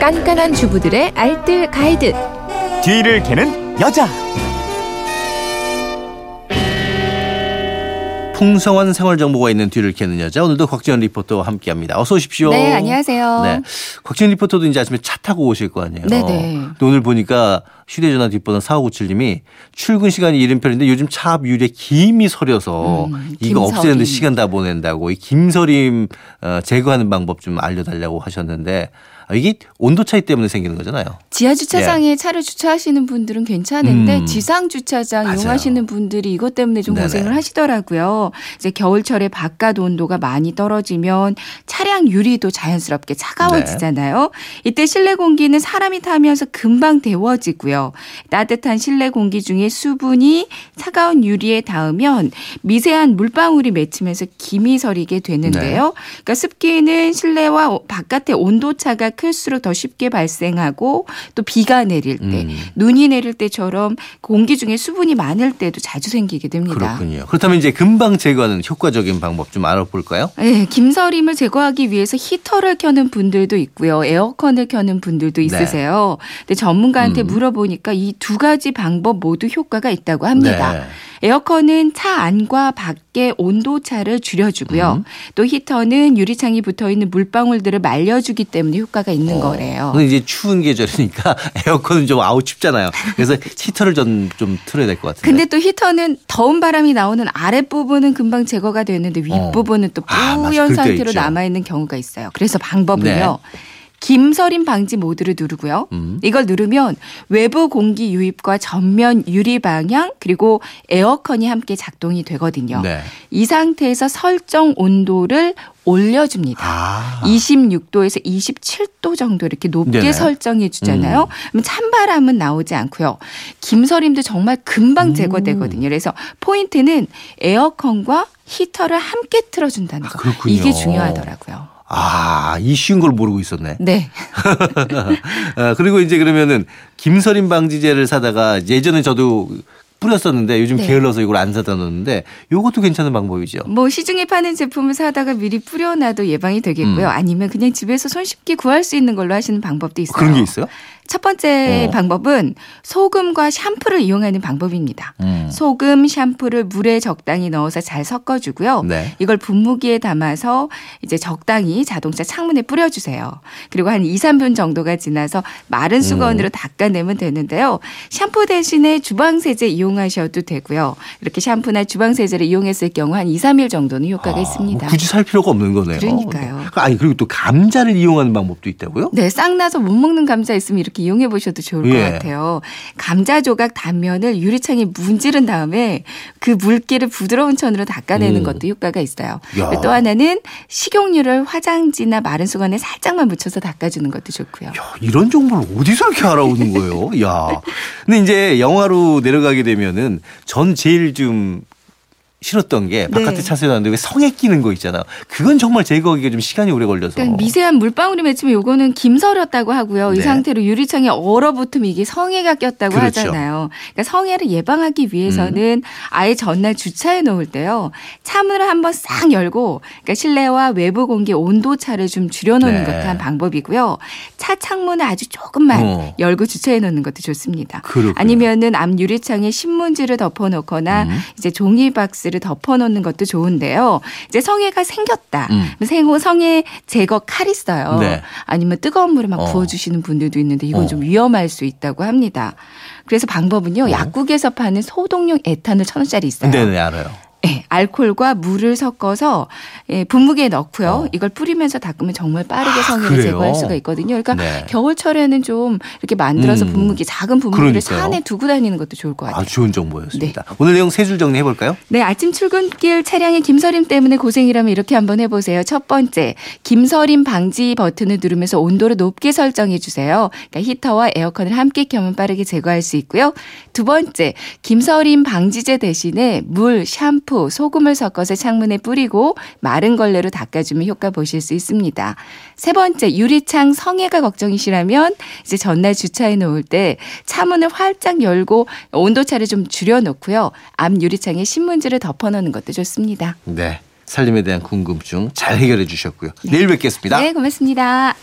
깐깐한 주부들의 알뜰 가이드. 뒤를 캐는 여자. 풍성한 생활 정보가 있는 뒤를 캐는 여자 오늘도 곽지연 리포터와 함께합니다. 어서 오십시오. 네, 안녕하세요. 네, 곽지연 리포터도 이제 아침에 차 타고 오실 거 아니에요. 네네. 근데 오늘 보니까 휴대전화 뒷번호 4597님이 출근 시간이 이른 편인데 요즘 차 앞 유리에 김이 서려서 음, 이거. 없애는데 시간 다 보낸다고 이 김서림 어, 제거하는 방법 좀 알려달라고 하셨는데 아, 이게 온도 차이 때문에 생기는 거잖아요. 지하 주차장에 차를 주차하시는 분들은 괜찮은데 음. 지상 주차장 맞아요. 이용하시는 분들이 이것 때문에 좀 네네. 고생을 하시더라고요. 이제 겨울철에 바깥 온도가 많이 떨어지면 차량 유리도 자연스럽게 차가워지잖아요. 이때 실내 공기는 사람이 타면서 금방 데워지고요. 따뜻한 실내 공기 중에 수분이 차가운 유리에 닿으면 미세한 물방울이 맺히면서 김이 서리게 되는데요. 그러니까 습기는 실내와 바깥의 온도 차가 클수록 더 쉽게 발생하고 또 비가 내릴 때, 음. 눈이 내릴 때처럼 공기 중에 수분이 많을 때도 자주 생기게 됩니다. 그렇군요. 그렇다면 이제 금방 제거하는 효과적인 방법 좀 알아볼까요? 네, 김서림을 제거하기 위해서 히터를 켜는 분들도 있고요. 에어컨을 켜는 분들도 있으세요. 근데 전문가한테 네. 음. 물어보니까 이 두 가지 방법 모두 효과가 있다고 합니다. 네. 에어컨은 차 안과 밖의 온도 차를 줄여주고요. 음. 또 히터는 유리창이 붙어 있는 물방울들을 말려주기 때문에 효과가 있는 거래요. 근데 이제 추운 계절이니까 에어컨은 좀 아우 춥잖아요. 그래서 히터를 좀, 좀 틀어야 될 것 같은데. 근데 또 히터는 더운 바람이 나오는 아랫부분은 금방 제거가 되는데 윗부분은 또 아. 뿌연 때 상태로 있죠. 남아 있는 경우가 있어요. 그래서 방법은요. 네. 김서림 방지 모드를 누르고요. 음. 이걸 누르면 외부 공기 유입과 전면 유리 방향 그리고 에어컨이 함께 작동이 되거든요. 네. 이 상태에서 설정 온도를 올려줍니다. 아. 26도에서 27도 정도 이렇게 높게 네네. 음. 설정해 주잖아요. 그럼 찬바람은 나오지 않고요. 김서림도 정말 금방 음. 제거되거든요. 그래서 포인트는 에어컨과 히터를 함께 틀어준다는 거. 그렇군요. 이게 중요하더라고요. 아, 이 쉬운 걸 모르고 있었네. 네. 어, 그리고 이제 그러면은 김서림 방지제를 사다가 예전에 저도 뿌렸었는데 요즘 네. 게을러서 이걸 안 사다 놓는데 요것도 괜찮은 방법이죠. 뭐 시중에 파는 제품을 사다가 미리 뿌려놔도 예방이 되겠고요. 음. 아니면 그냥 집에서 손쉽게 구할 수 있는 걸로 하시는 방법도 있어요. 그런 게 있어요? 첫 번째 어. 방법은 소금과 샴푸를 이용하는 방법입니다. 음. 소금, 샴푸를 물에 적당히 넣어서 잘 섞어주고요. 네. 이걸 분무기에 담아서 이제 적당히 자동차 창문에 뿌려주세요. 그리고 한 2, 3분 정도가 지나서 마른 수건으로 음. 닦아내면 되는데요. 샴푸 대신에 주방세제 이용하셔도 되고요. 이렇게 샴푸나 주방세제를 이용했을 경우 한 2, 3일 정도는 효과가 아, 있습니다. 뭐 굳이 살 필요가 없는 거네요. 그러니까요. 아니 그리고 또 감자를 이용하는 방법도 있다고요? 네, 싹 나서 못 먹는 감자 있으면 이렇게 이용해 보셔도 좋을 것 예. 같아요. 감자 조각 단면을 유리창에 문지른 다음에 그 물기를 부드러운 천으로 닦아내는 음. 것도 효과가 있어요. 야. 또 하나는 식용유를 화장지나 마른 수건에 살짝만 묻혀서 닦아주는 것도 좋고요. 야, 이런 정보를 어디서 이렇게 알아오는 거예요? 야. 근데 이제 영화로 내려가게 되면은 전 제일 좀 싫었던 게 바깥에 네. 차 세워놨는데 왜 성에 끼는 거 있잖아요. 그건 정말 제거하기가 좀 시간이 오래 걸려서. 그러니까 미세한 물방울이 맺히면 요거는 김서렸다고 하고요. 네. 이 상태로 유리창에 얼어붙으면 이게 성에가 꼈다고 그렇죠. 하잖아요. 그러니까 성에를 예방하기 위해서는 아예 전날 주차해 놓을 때요. 차문을 한번 싹 열고 그러니까 실내와 외부 공기 온도 차를 좀 줄여 놓는 네. 것도 한 방법이고요. 차 창문을 아주 조금만 어. 열고 주차해 놓는 것도 좋습니다. 그렇군요. 아니면은 앞 유리창에 신문지를 덮어 놓거나 음. 이제 종이 박스 를 덮어놓는 것도 좋은데요. 이제 성에가 생겼다. 음. 생호 성에 제거 칼 있어요. 네. 아니면 뜨거운 물에 막 어. 부어주시는 분들도 있는데 이건 어. 좀 위험할 수 있다고 합니다. 그래서 방법은요. 어. 약국에서 파는 소독용 에탄올 천 원짜리 있어요. 네네 알아요. 예, 알코올과 물을 섞어서 예, 분무기에 넣고요. 어. 이걸 뿌리면서 닦으면 정말 빠르게 아, 성에를 그래요? 제거할 수가 있거든요. 그러니까 네. 겨울철에는 좀 이렇게 만들어서 음. 분무기 작은 분무기를 그러니까요. 차 안에 두고 다니는 것도 좋을 것 같아요. 아 좋은 정보였습니다. 네. 오늘 내용 세 줄 정리해 볼까요? 네, 아침 출근길 차량의 김서림 때문에 고생이라면 이렇게 한번 해보세요. 첫 번째, 김서림 방지 버튼을 누르면서 온도를 높게 설정해 주세요. 그러니까 히터와 에어컨을 함께 켜면 빠르게 제거할 수 있고요. 두 번째, 김서림 방지제 대신에 물, 샴푸, 소금을 섞어서 창문에 뿌리고 마른 걸레로 닦아주면 효과 보실 수 있습니다. 세 번째, 유리창 성해가 걱정이시라면 이제 전날 주차해 놓을 때 차문을 활짝 열고 온도차를 좀 줄여놓고요. 앞 유리창에 신문지를 덮어놓는 것도 좋습니다. 네. 살림에 대한 궁금증 잘 해결해 주셨고요. 내일 뵙겠습니다. 네, 고맙습니다.